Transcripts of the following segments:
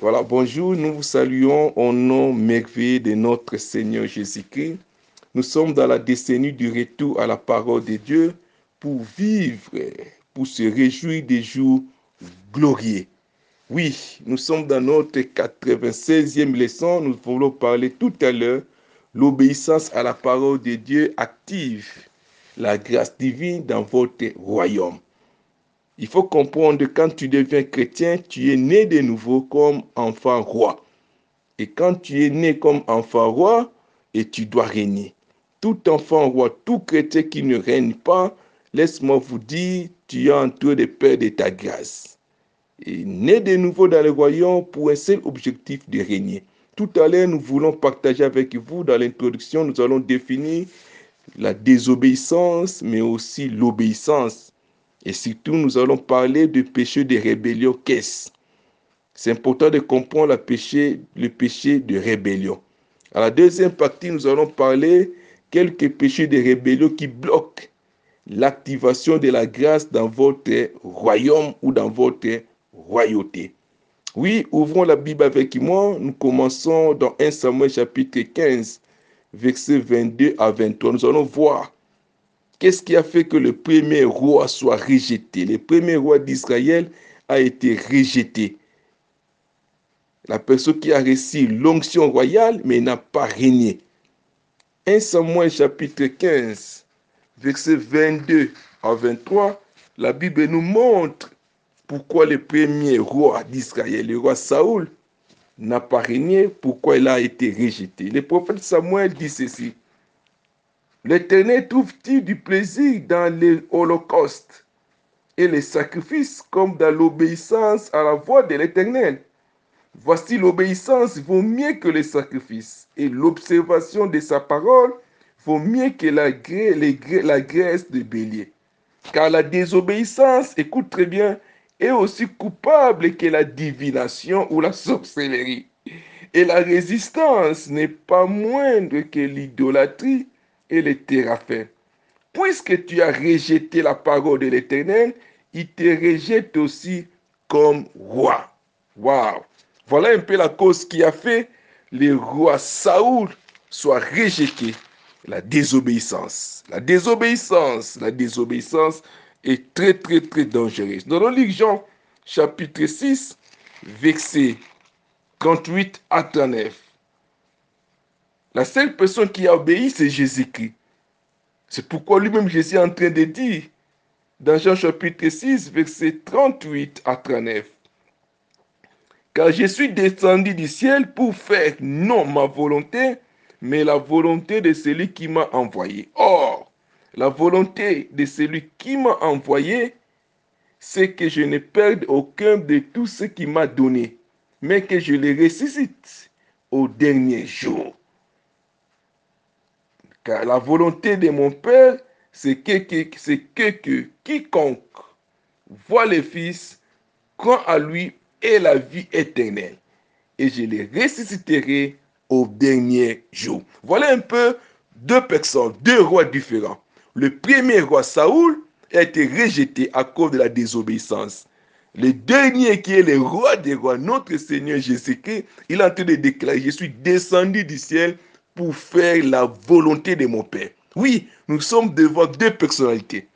Voilà, bonjour, nous vous saluons au nom merveilleux de notre Seigneur Jésus-Christ. Nous sommes dans la décennie du retour à la parole de Dieu pour vivre, pour se réjouir des jours glorieux. Oui, nous sommes dans notre 96e leçon. Nous voulons parler tout à l'heure l'obéissance à la parole de Dieu active la grâce divine dans votre royaume. Il faut comprendre que quand tu deviens chrétien, tu es né de nouveau comme enfant roi. Et quand tu es né comme enfant roi, et tu dois régner. Tout enfant roi, tout chrétien qui ne règne pas, laisse-moi vous dire, tu es en train de perdre ta grâce. Et né de nouveau dans le royaume pour un seul objectif de régner. Tout à l'heure, nous voulons partager avec vous, dans l'introduction, nous allons définir la désobéissance, mais aussi l'obéissance. Et surtout, nous allons parler du péché de rébellion. Qu'est-ce? C'est important de comprendre le péché, de rébellion. À la deuxième partie, nous allons parler quelques péchés de rébellion qui bloquent l'activation de la grâce dans votre royaume ou dans votre royauté. Oui, ouvrons la Bible avec moi. Nous commençons dans 1 Samuel chapitre 15, versets 22 à 23. Nous allons voir Qu'est-ce qui a fait que le premier roi soit rejeté? Le premier roi d'Israël a été rejeté. La personne qui a reçu l'onction royale, mais n'a pas régné. 1 Samuel chapitre 15, versets 22 à 23, la Bible nous montre pourquoi le premier roi d'Israël, le roi Saoul, n'a pas régné, pourquoi il a été rejeté. Le prophète Samuel dit ceci. L'Éternel trouve-t-il du plaisir dans l'Holocauste et les sacrifices comme dans l'obéissance à la voix de l'Éternel? Voici l'obéissance vaut mieux que les sacrifices et l'observation de sa parole vaut mieux que la, la graisse de bélier. Car la désobéissance, écoute très bien, est aussi coupable que la divination ou la sorcellerie. Et la résistance n'est pas moindre que l'idolâtrie et les théraphins. Puisque tu as rejeté la parole de l'Éternel, il te rejette aussi comme roi. Waouh! Voilà un peu la cause qui a fait le roi Saoul soit rejeté. La désobéissance. La désobéissance. La désobéissance est très, très, très dangereuse. Dans le livre Jean, chapitre 6, verset 38 à 39. La seule personne qui a obéi, c'est Jésus-Christ. C'est pourquoi lui-même Jésus est en train de dire dans Jean chapitre 6, verset 38 à 39. Car je suis descendu du ciel pour faire non ma volonté, mais la volonté de celui qui m'a envoyé. Or, la volonté de celui qui m'a envoyé, c'est que je ne perde aucun de tout ce qu'il m'a donné, mais que je le ressuscite au dernier jour. La volonté de mon Père, c'est que, que, que, que quiconque voit le Fils croit à lui et la vie éternelle. Et je les ressusciterai au dernier jour. Voilà un peu deux personnes, deux rois différents. Le premier roi Saoul a été rejeté à cause de la désobéissance. Le dernier qui est le roi des rois, notre Seigneur Jésus-Christ, il est en train de déclarer, je suis descendu du ciel pour faire la volonté de mon Père. Oui, nous sommes devant deux personnalités.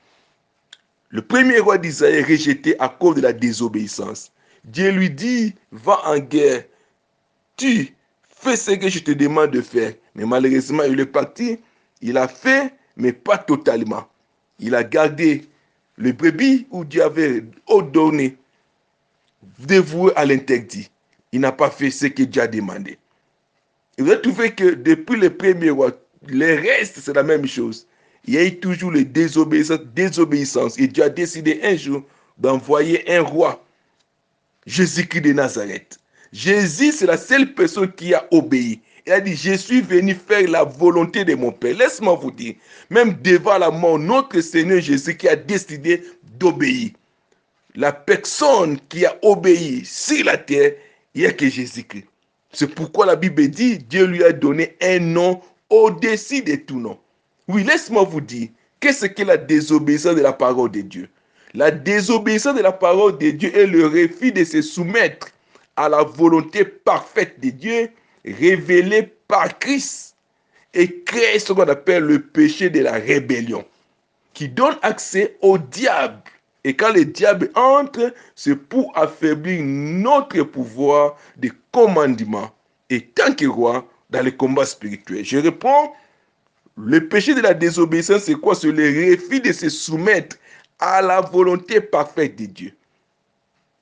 Le premier roi d'Israël rejeté à cause de la désobéissance. Dieu lui dit, va en guerre, tu fais ce que je te demande de faire. Mais malheureusement, il est parti, il a fait, mais pas totalement. Il a gardé le brebis où Dieu avait ordonné, dévoué à l'interdit. Il n'a pas fait ce que Dieu a demandé. Vous allez que depuis le premier roi, les restes, c'est la même chose. Il y a eu toujours les désobéissances, désobéissance. Et Dieu a décidé un jour d'envoyer un roi, Jésus-Christ de Nazareth. Jésus, c'est la seule personne qui a obéi. Il a dit, je suis venu faire la volonté de mon Père. Laisse-moi vous dire, même devant la mort, notre Seigneur Jésus qui a décidé d'obéir. La personne qui a obéi sur la terre, il n'y a que Jésus-Christ. C'est pourquoi la Bible dit, Dieu lui a donné un nom au-dessus de tout nom. Oui, laisse-moi vous dire, qu'est-ce que la désobéissance de la parole de Dieu? La désobéissance de la parole de Dieu est le refus de se soumettre à la volonté parfaite de Dieu révélée par Christ et crée ce qu'on appelle le péché de la rébellion qui donne accès au diable. Et quand le diable entre, c'est pour affaiblir notre pouvoir de commandement et tant que roi dans les combats spirituels. Je réponds, le péché de la désobéissance, c'est quoi? C'est le refus de se soumettre à la volonté parfaite de Dieu.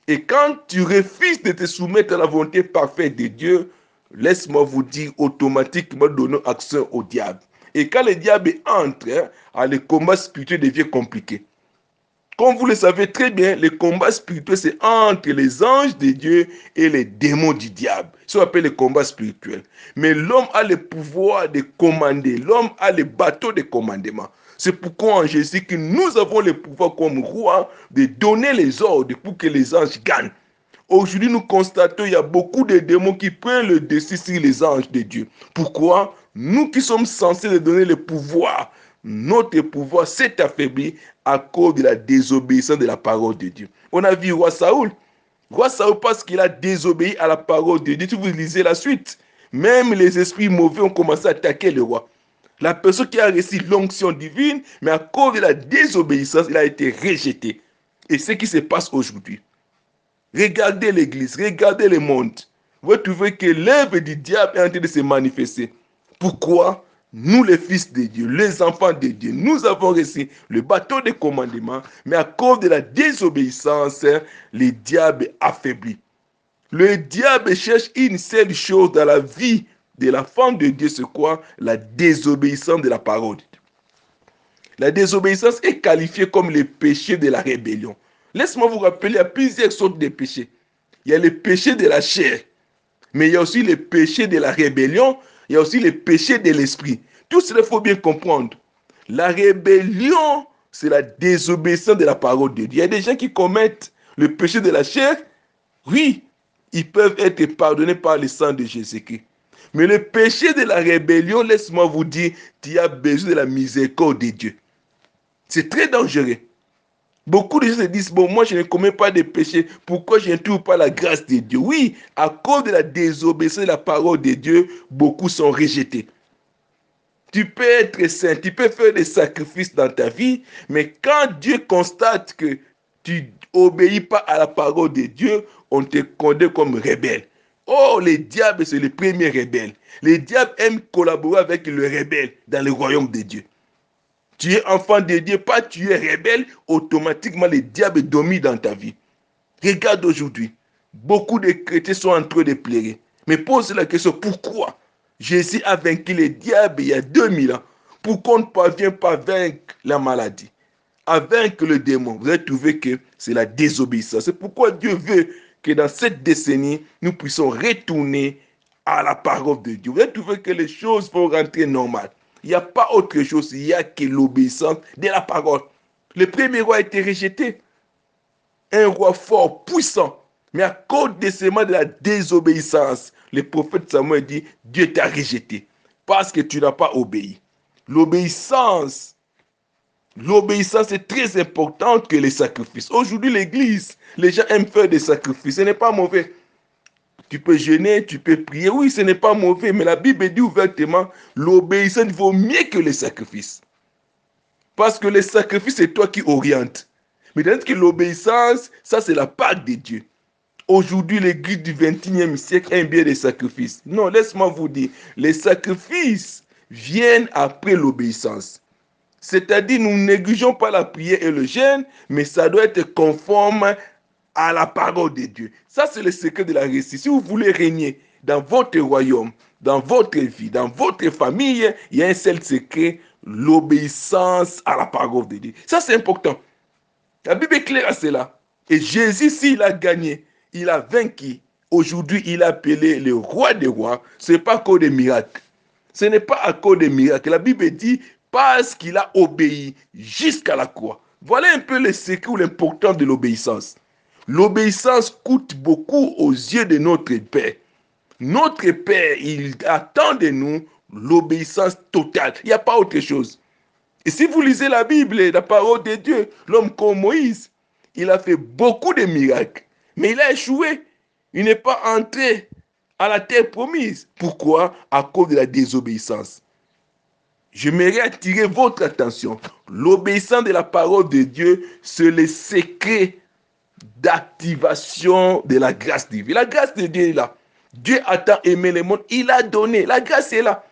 Et quand tu refuses de te soumettre à la volonté parfaite de Dieu, laisse-moi vous dire automatiquement donnons accès au diable. Et quand le diable entre, hein, le combat spirituel devient compliqué. Comme vous le savez très bien, le combat spirituel, c'est entre les anges de Dieu et les démons du diable. C'est ce qu'on appelle le combat spirituel. Mais l'homme a le pouvoir de commander. L'homme a le bateau de commandement. C'est pourquoi en Jésus que nous avons le pouvoir comme roi de donner les ordres pour que les anges gagnent. Aujourd'hui, nous constatons qu'il y a beaucoup de démons qui prennent le dessus sur les anges de Dieu. Pourquoi? Nous qui sommes censés donner le pouvoir, notre pouvoir s'est affaibli à cause de la désobéissance de la parole de Dieu. On a vu roi Saoul. Roi Saoul parce qu'il a désobéi à la parole de Dieu. Si vous lisez la suite, même les esprits mauvais ont commencé à attaquer le roi. La personne qui a reçu l'onction divine, mais à cause de la désobéissance, il a été rejeté. Et ce qui se passe aujourd'hui. Regardez l'église, regardez le monde. Vous trouvez que l'œuvre du diable est en train de se manifester. Pourquoi? Nous, les fils de Dieu, les enfants de Dieu, nous avons reçu le bateau de commandement, mais à cause de la désobéissance, le diable affaibli. Le diable cherche une seule chose dans la vie de la femme de Dieu, c'est quoi? La désobéissance de la parole. La désobéissance est qualifiée comme le péché de la rébellion. Laisse-moi vous rappeler, il y a plusieurs sortes de péchés. Il y a le péché de la chair, mais il y a aussi le péché de la rébellion, il y a aussi le péché de l'esprit. Tout cela, il faut bien comprendre. La rébellion, c'est la désobéissance de la parole de Dieu. Il y a des gens qui commettent le péché de la chair. Oui, ils peuvent être pardonnés par le sang de Jésus-Christ. Mais le péché de la rébellion, laisse-moi vous dire, tu as besoin de la miséricorde de Dieu. C'est très dangereux. Beaucoup de gens se disent, bon, moi je ne commets pas de péché, pourquoi je ne trouve pas la grâce de Dieu? Oui, à cause de la désobéissance de la parole de Dieu, beaucoup sont rejetés. Tu peux être saint, tu peux faire des sacrifices dans ta vie, mais quand Dieu constate que tu obéis pas à la parole de Dieu, on te condamne comme rebelle. Oh, les diables, c'est les premiers rebelles. Les diables aiment collaborer avec le rebelle dans le royaume de Dieu. Tu es enfant de Dieu, pas tu es rebelle, automatiquement les diables dominent dans ta vie. Regarde aujourd'hui, beaucoup de chrétiens sont en train de pleurer. Mais pose la question, pourquoi Jésus a vaincu les diables il y a 2000 ans. Pourquoi on ne parvient pas à vaincre la maladie, à vaincre le démon? Vous avez trouvé que c'est la désobéissance. C'est pourquoi Dieu veut que dans cette décennie, nous puissions retourner à la parole de Dieu. Vous avez trouvé que les choses vont rentrer normales. Il n'y a pas autre chose, il n'y a que l'obéissance de la parole. Le premier roi a été rejeté. Un roi fort, puissant. Mais à cause de de la désobéissance, le prophète Samuel dit, Dieu t'a rejeté parce que tu n'as pas obéi. L'obéissance, l'obéissance est très importante que les sacrifices. Aujourd'hui, l'Église, les gens aiment faire des sacrifices. Ce n'est pas mauvais. Tu peux jeûner, tu peux prier. Oui, ce n'est pas mauvais, mais la Bible dit ouvertement, l'obéissance vaut mieux que les sacrifices. Parce que les sacrifices, c'est toi qui orientes. Mais tandis que l'obéissance, ça c'est la part de Dieu. Aujourd'hui, l'église du 21e siècle aime bien les sacrifices. Non, laisse-moi vous dire, les sacrifices viennent après l'obéissance. C'est-à-dire, nous négligeons pas la prière et le jeûne, mais ça doit être conforme à la parole de Dieu. Ça, c'est le secret de la réussite. Si vous voulez régner dans votre royaume, dans votre vie, dans votre famille, il y a un seul secret, l'obéissance à la parole de Dieu. Ça, c'est important. La Bible est claire à cela. Et Jésus, s'il a gagné, il a vaincu. Aujourd'hui, il est appelé le roi des rois. Ce n'est pas à cause des miracles. Ce n'est pas à cause des miracles. La Bible dit parce qu'il a obéi jusqu'à la croix. Voilà un peu le secret ou l'importance de l'obéissance. L'obéissance coûte beaucoup aux yeux de notre Père. Notre Père, il attend de nous l'obéissance totale. Il n'y a pas autre chose. Et si vous lisez la Bible, la parole de Dieu, l'homme comme Moïse, il a fait beaucoup de miracles. Mais il a échoué. Il n'est pas entré à la terre promise. Pourquoi? À cause de la désobéissance. J'aimerais attirer votre attention. L'obéissance de la parole de Dieu, c'est le secret d'activation de la grâce divine. La grâce de Dieu est là. Dieu a tant aimé le monde, il a donné. La grâce est là.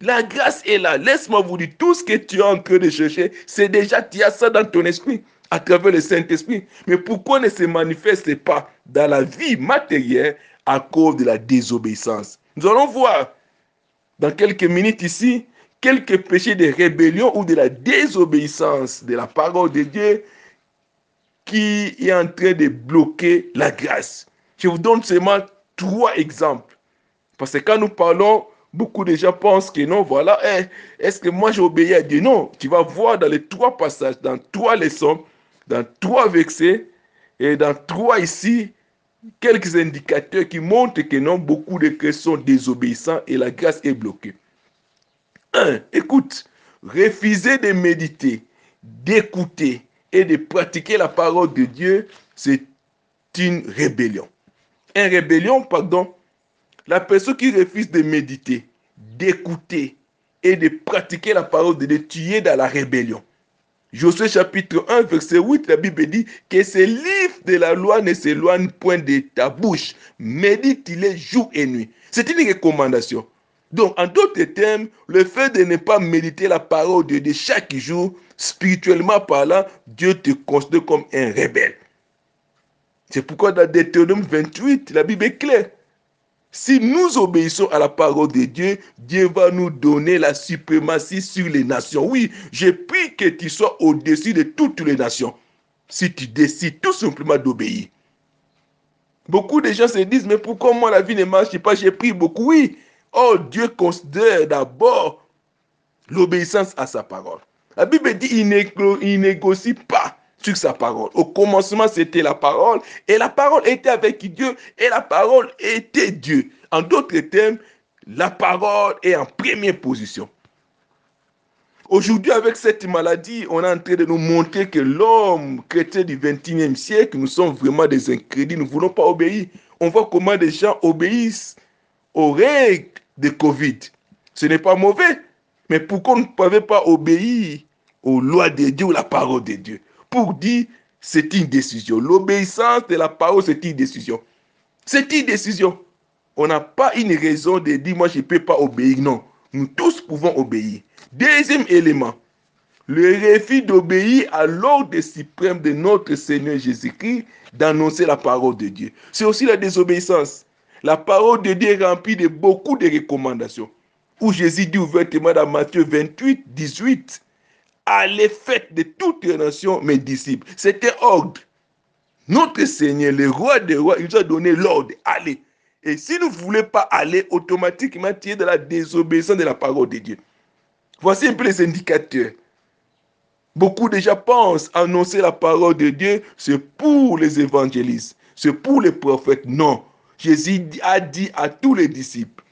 La grâce est là. Laisse-moi vous dire, tout ce que tu es en train de chercher, c'est déjà, tu as ça dans ton esprit, à travers le Saint-Esprit. Mais pourquoi ne se manifeste pas dans la vie matérielle à cause de la désobéissance? Nous allons voir dans quelques minutes ici quelques péchés de rébellion ou de la désobéissance de la parole de Dieu qui est en train de bloquer la grâce. Je vous donne seulement trois exemples. Parce que quand nous parlons, beaucoup de gens pensent que non, voilà, eh, est-ce que moi j'ai obéi à Dieu? Non, tu vas voir dans les trois passages, dans trois leçons, dans trois versets et dans trois ici, quelques indicateurs qui montrent que non, beaucoup de chrétiens sont désobéissants et la grâce est bloquée. Un, écoute, refuser de méditer, d'écouter et de pratiquer la parole de Dieu, c'est une rébellion. Une rébellion, pardon, la personne qui refuse de méditer, d'écouter et de pratiquer la parole de Dieu, tu es dans la rébellion. Josué chapitre 1, verset 8, la Bible dit que ce livre de la loi ne s'éloigne point de ta bouche. Médite-les jour et nuit. C'est une recommandation. Donc, en d'autres termes, le fait de ne pas méditer la parole de Dieu chaque jour, spirituellement parlant, Dieu te considère comme un rebelle. C'est pourquoi dans Deutéronome 28, la Bible est claire. Si nous obéissons à la parole de Dieu, Dieu va nous donner la suprématie sur les nations. Oui, j'ai pris que tu sois au-dessus de toutes les nations. Si tu décides tout simplement d'obéir. Beaucoup de gens se disent, mais pourquoi moi la vie ne marche pas? J'ai pris beaucoup. Oui. Oh, Dieu considère d'abord l'obéissance à sa parole. La Bible dit, il négocie pas sur sa parole. Au commencement, c'était la parole, et la parole était avec Dieu, et la parole était Dieu. En d'autres termes, la parole est en première position. Aujourd'hui, avec cette maladie, on est en train de nous montrer que l'homme chrétien du 21e siècle, nous sommes vraiment des incrédits, nous ne voulons pas obéir. On voit comment des gens obéissent aux règles de Covid. Ce n'est pas mauvais, mais pourquoi ne pouvait pas obéir aux lois de Dieu ou la parole de Dieu pour dire c'est une décision. L'obéissance de la parole, c'est une décision. C'est une décision. On n'a pas une raison de dire moi je ne peux pas obéir. Non, nous tous pouvons obéir. Deuxième élément, le refus d'obéir à l'ordre suprême de notre Seigneur Jésus-Christ d'annoncer la parole de Dieu. C'est aussi la désobéissance. La parole de Dieu est remplie de beaucoup de recommandations. Où Jésus dit ouvertement dans Matthieu 28, 18, Allez, faites de toutes les nations mes disciples. C'était ordre. Notre Seigneur, le roi des rois, il nous a donné l'ordre. Allez. Et si nous ne voulons pas aller, automatiquement, tu es de la désobéissance de la parole de Dieu. Voici un peu les indicateurs. Beaucoup de gens pensent annoncer la parole de Dieu, c'est pour les évangélistes, c'est pour les prophètes. Non. Jésus a dit à tous les disciples,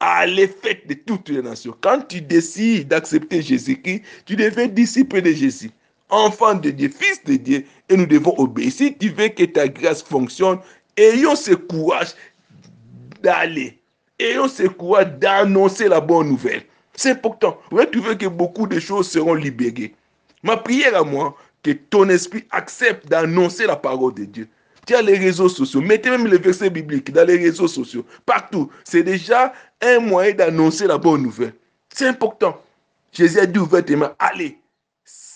à l'effet de toutes les nations. Quand tu décides d'accepter Jésus-Christ, tu deviens disciple de Jésus, enfant de Dieu, fils de Dieu, et nous devons obéir. Si tu veux que ta grâce fonctionne, ayons ce courage d'aller, ayons ce courage d'annoncer la bonne nouvelle. C'est important. Vous allez trouver que beaucoup de choses seront libérées. Ma prière à moi, que ton esprit accepte d'annoncer la parole de Dieu. Tu as les réseaux sociaux. Mettez même les versets bibliques dans les réseaux sociaux. Partout. C'est déjà un moyen d'annoncer la bonne nouvelle. C'est important. Jésus a dit ouvertement, allez.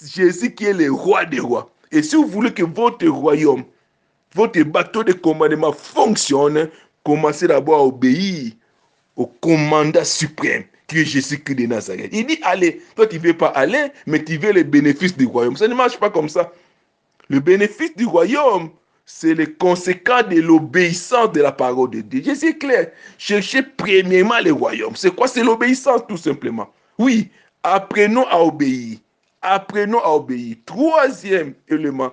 Jésus qui est le roi des rois. Et si vous voulez que votre royaume, votre bateau de commandement fonctionne, commencez d'abord à obéir au commandant suprême qui est Jésus-Christ de Nazareth. Il dit allez. Toi, tu ne veux pas aller, mais tu veux les bénéfices du royaume. Ça ne marche pas comme ça. Le bénéfice du royaume, c'est le conséquent de l'obéissance de la parole de Dieu. Jésus est clair. Cherchez premièrement le royaume. C'est quoi? C'est l'obéissance tout simplement. Oui, apprenons à obéir. Apprenons à obéir. Troisième élément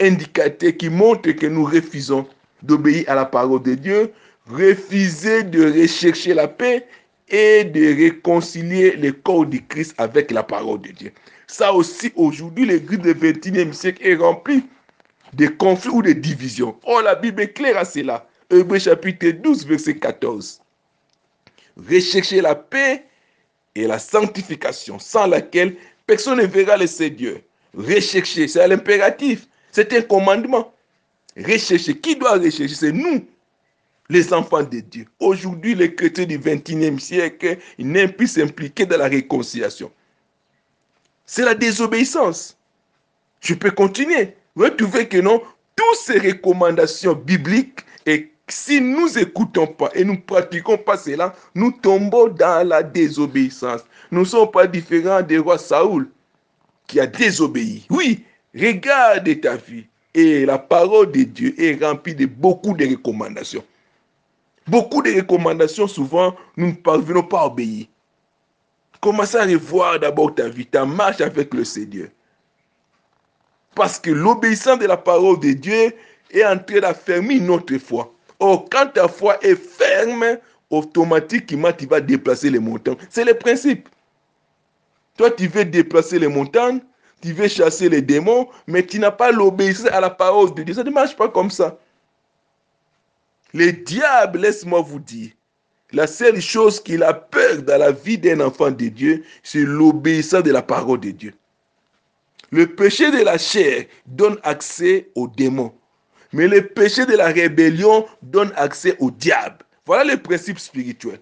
indicateur qui montre que nous refusons d'obéir à la parole de Dieu, refuser de rechercher la paix et de réconcilier le corps du Christ avec la parole de Dieu. Ça aussi, aujourd'hui, l'église du 21e siècle est remplie de conflits ou de divisions. Oh, la Bible est claire à cela. Hébreu chapitre 12, verset 14. Recherchez la paix et la sanctification, sans laquelle personne ne verra le Seigneur. Rechercher, c'est l'impératif, c'est un commandement. Rechercher, qui doit rechercher? C'est nous, les enfants de Dieu. Aujourd'hui, les chrétiens du 21e siècle, n'aiment plus s'impliquer dans la réconciliation. C'est la désobéissance. Je peux continuer. Vous que non, toutes ces recommandations bibliques, et si nous n'écoutons pas et nous ne pratiquons pas cela, nous tombons dans la désobéissance. Nous ne sommes pas différents des rois Saoul qui a désobéi. Oui, regarde ta vie. Et la parole de Dieu est remplie de beaucoup de recommandations. Beaucoup de recommandations, souvent, nous ne parvenons pas à obéir. Commence à revoir d'abord ta vie, ta marche avec le Seigneur. Parce que l'obéissance de la parole de Dieu est en train d'affermir notre foi. Or, quand ta foi est ferme, automatiquement, tu vas déplacer les montagnes. C'est le principe. Toi, tu veux déplacer les montagnes, tu veux chasser les démons, mais tu n'as pas l'obéissance à la parole de Dieu. Ça ne marche pas comme ça. Le diable, laisse-moi vous dire, la seule chose qu'il a peur dans la vie d'un enfant de Dieu, c'est l'obéissance de la parole de Dieu. Le péché de la chair donne accès aux démons, mais le péché de la rébellion donne accès au diable. Voilà le principe spirituel.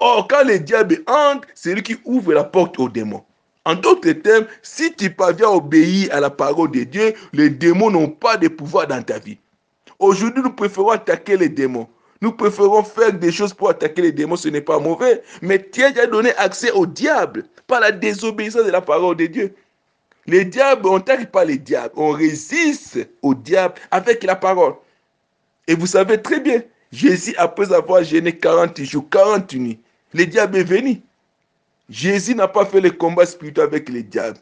Or, quand le diable entre, c'est lui qui ouvre la porte aux démons. En d'autres termes, si tu parviens à obéir à la parole de Dieu, les démons n'ont pas de pouvoir dans ta vie. Aujourd'hui, nous préférons attaquer les démons. Nous préférons faire des choses pour attaquer les démons, ce n'est pas mauvais. Mais Dieu a donné accès au diable par la désobéissance de la parole de Dieu. Les diables, on n'attaque pas les diables, on résiste au diable avec la parole. Et vous savez très bien, Jésus, après avoir gêné 40 jours, 40 nuits, le diable est venu. Jésus n'a pas fait le combat spirituel avec les diables.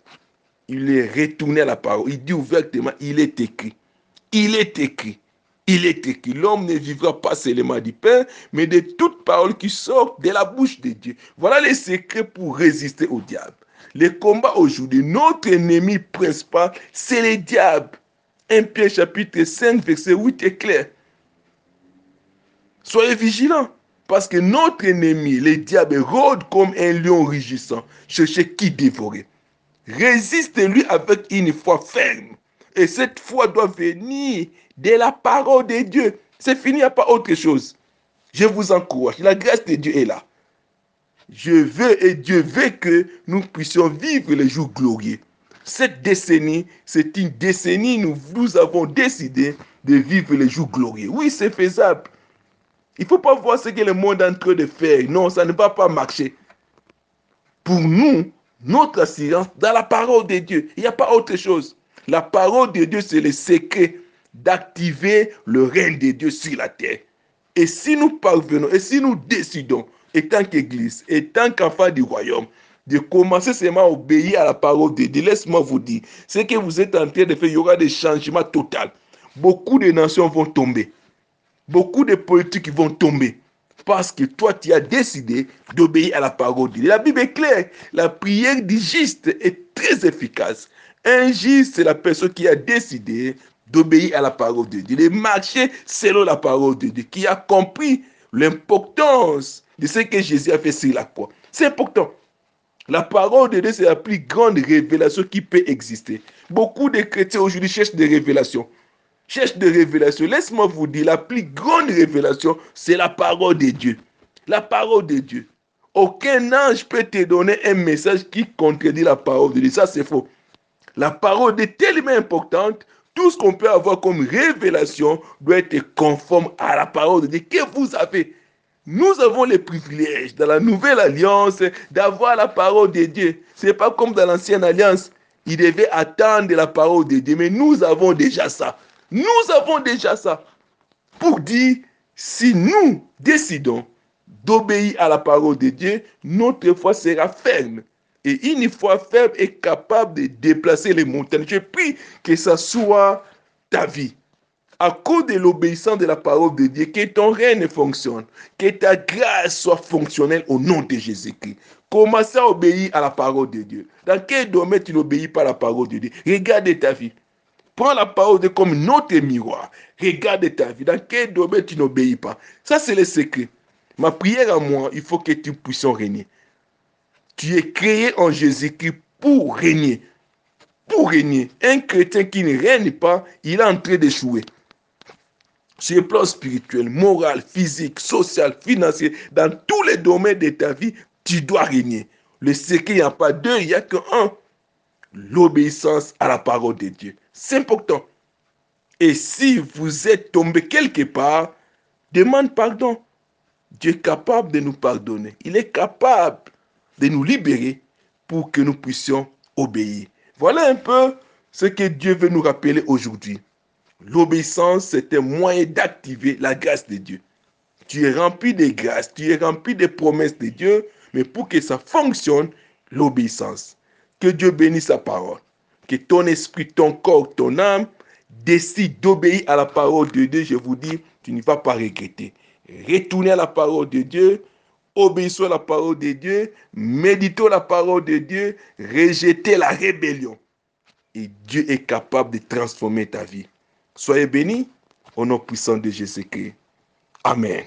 Il est retourné à la parole. Il dit ouvertement, il est écrit. Il est écrit. Il est écrit, l'homme ne vivra pas seulement du pain, mais de toute parole qui sort de la bouche de Dieu. Voilà les secrets pour résister au diable. Le combat aujourd'hui, notre ennemi principal, c'est le diable. 1 Pierre chapitre 5, verset 8 est clair. Soyez vigilants, parce que notre ennemi, le diable, rôde comme un lion rugissant, chercher qui dévorer. Résistez-lui avec une foi ferme. Et cette foi doit venir de la parole de Dieu. C'est fini, il n'y a pas autre chose. Je vous encourage. La grâce de Dieu est là. Je veux et Dieu veut que nous puissions vivre les jours glorieux. Cette décennie, c'est une décennie où nous avons décidé de vivre les jours glorieux. Oui, c'est faisable. Il ne faut pas voir ce que le monde est en train de faire. Non, ça ne va pas marcher. Pour nous, notre assurance dans la parole de Dieu. Il n'y a pas autre chose. La parole de Dieu, c'est le secret d'activer le règne de Dieu sur la terre. Et si nous parvenons, et si nous décidons, étant qu'Église, étant qu'enfant du royaume, de commencer seulement à obéir à la parole de Dieu, laisse-moi vous dire, ce que vous êtes en train de faire, il y aura des changements totaux. Beaucoup de nations vont tomber. Beaucoup de politiques vont tomber. Parce que toi, tu as décidé d'obéir à la parole de Dieu. La Bible est claire. La prière du juste est très efficace. Un juste, c'est la personne qui a décidé d'obéir à la parole de Dieu, de marcher selon la parole de Dieu, qui a compris l'importance de ce que Jésus a fait sur la croix. C'est important. La parole de Dieu, c'est la plus grande révélation qui peut exister. Beaucoup de chrétiens aujourd'hui cherchent des révélations. Cherchent des révélations. Laisse-moi vous dire, la plus grande révélation, c'est la parole de Dieu. La parole de Dieu. Aucun ange peut te donner un message qui contredit la parole de Dieu. Ça, c'est faux. La parole est tellement importante tout ce qu'on peut avoir comme révélation doit être conforme à la parole de Dieu que vous avez. Nous avons le privilège dans la nouvelle alliance d'avoir la parole de Dieu. Ce n'est pas comme dans l'ancienne alliance. Il devait attendre la parole de Dieu. Mais nous avons déjà ça. Nous avons déjà ça. Pour dire, si nous décidons d'obéir à la parole de Dieu, notre foi sera ferme. Et une foi faible est capable de déplacer les montagnes. Je prie que ça soit ta vie. À cause de l'obéissance de la parole de Dieu, que ton règne fonctionne, que ta grâce soit fonctionnelle au nom de Jésus-Christ. Commence à obéir à la parole de Dieu. Dans quel domaine tu n'obéis pas à la parole de Dieu? Regarde ta vie. Prends la parole de comme notre miroir. Regarde ta vie. Dans quel domaine tu n'obéis pas? Ça, c'est le secret. Ma prière à moi, il faut que tu puisses régner. Tu es créé en Jésus-Christ pour régner. Pour régner. Un chrétien qui ne règne pas, il est en train d'échouer. Sur le plan spirituel, moral, physique, social, financier, dans tous les domaines de ta vie, tu dois régner. Le secret, il n'y a pas deux, il n'y a qu'un. L'obéissance à la parole de Dieu. C'est important. Et si vous êtes tombé quelque part, demande pardon. Dieu est capable de nous pardonner. Il est capable de nous libérer pour que nous puissions obéir. Voilà un peu ce que Dieu veut nous rappeler aujourd'hui. L'obéissance, c'est un moyen d'activer la grâce de Dieu. Tu es rempli de grâce, tu es rempli de promesses de Dieu, mais pour que ça fonctionne, l'obéissance. Que Dieu bénisse sa parole. Que ton esprit, ton corps, ton âme décident d'obéir à la parole de Dieu. Je vous dis, tu ne vas pas regretter. Retournez à la parole de Dieu, obéissons à la parole de Dieu, méditons la parole de Dieu, rejetez la rébellion. Et Dieu est capable de transformer ta vie. Soyez bénis au nom puissant de Jésus-Christ. Amen.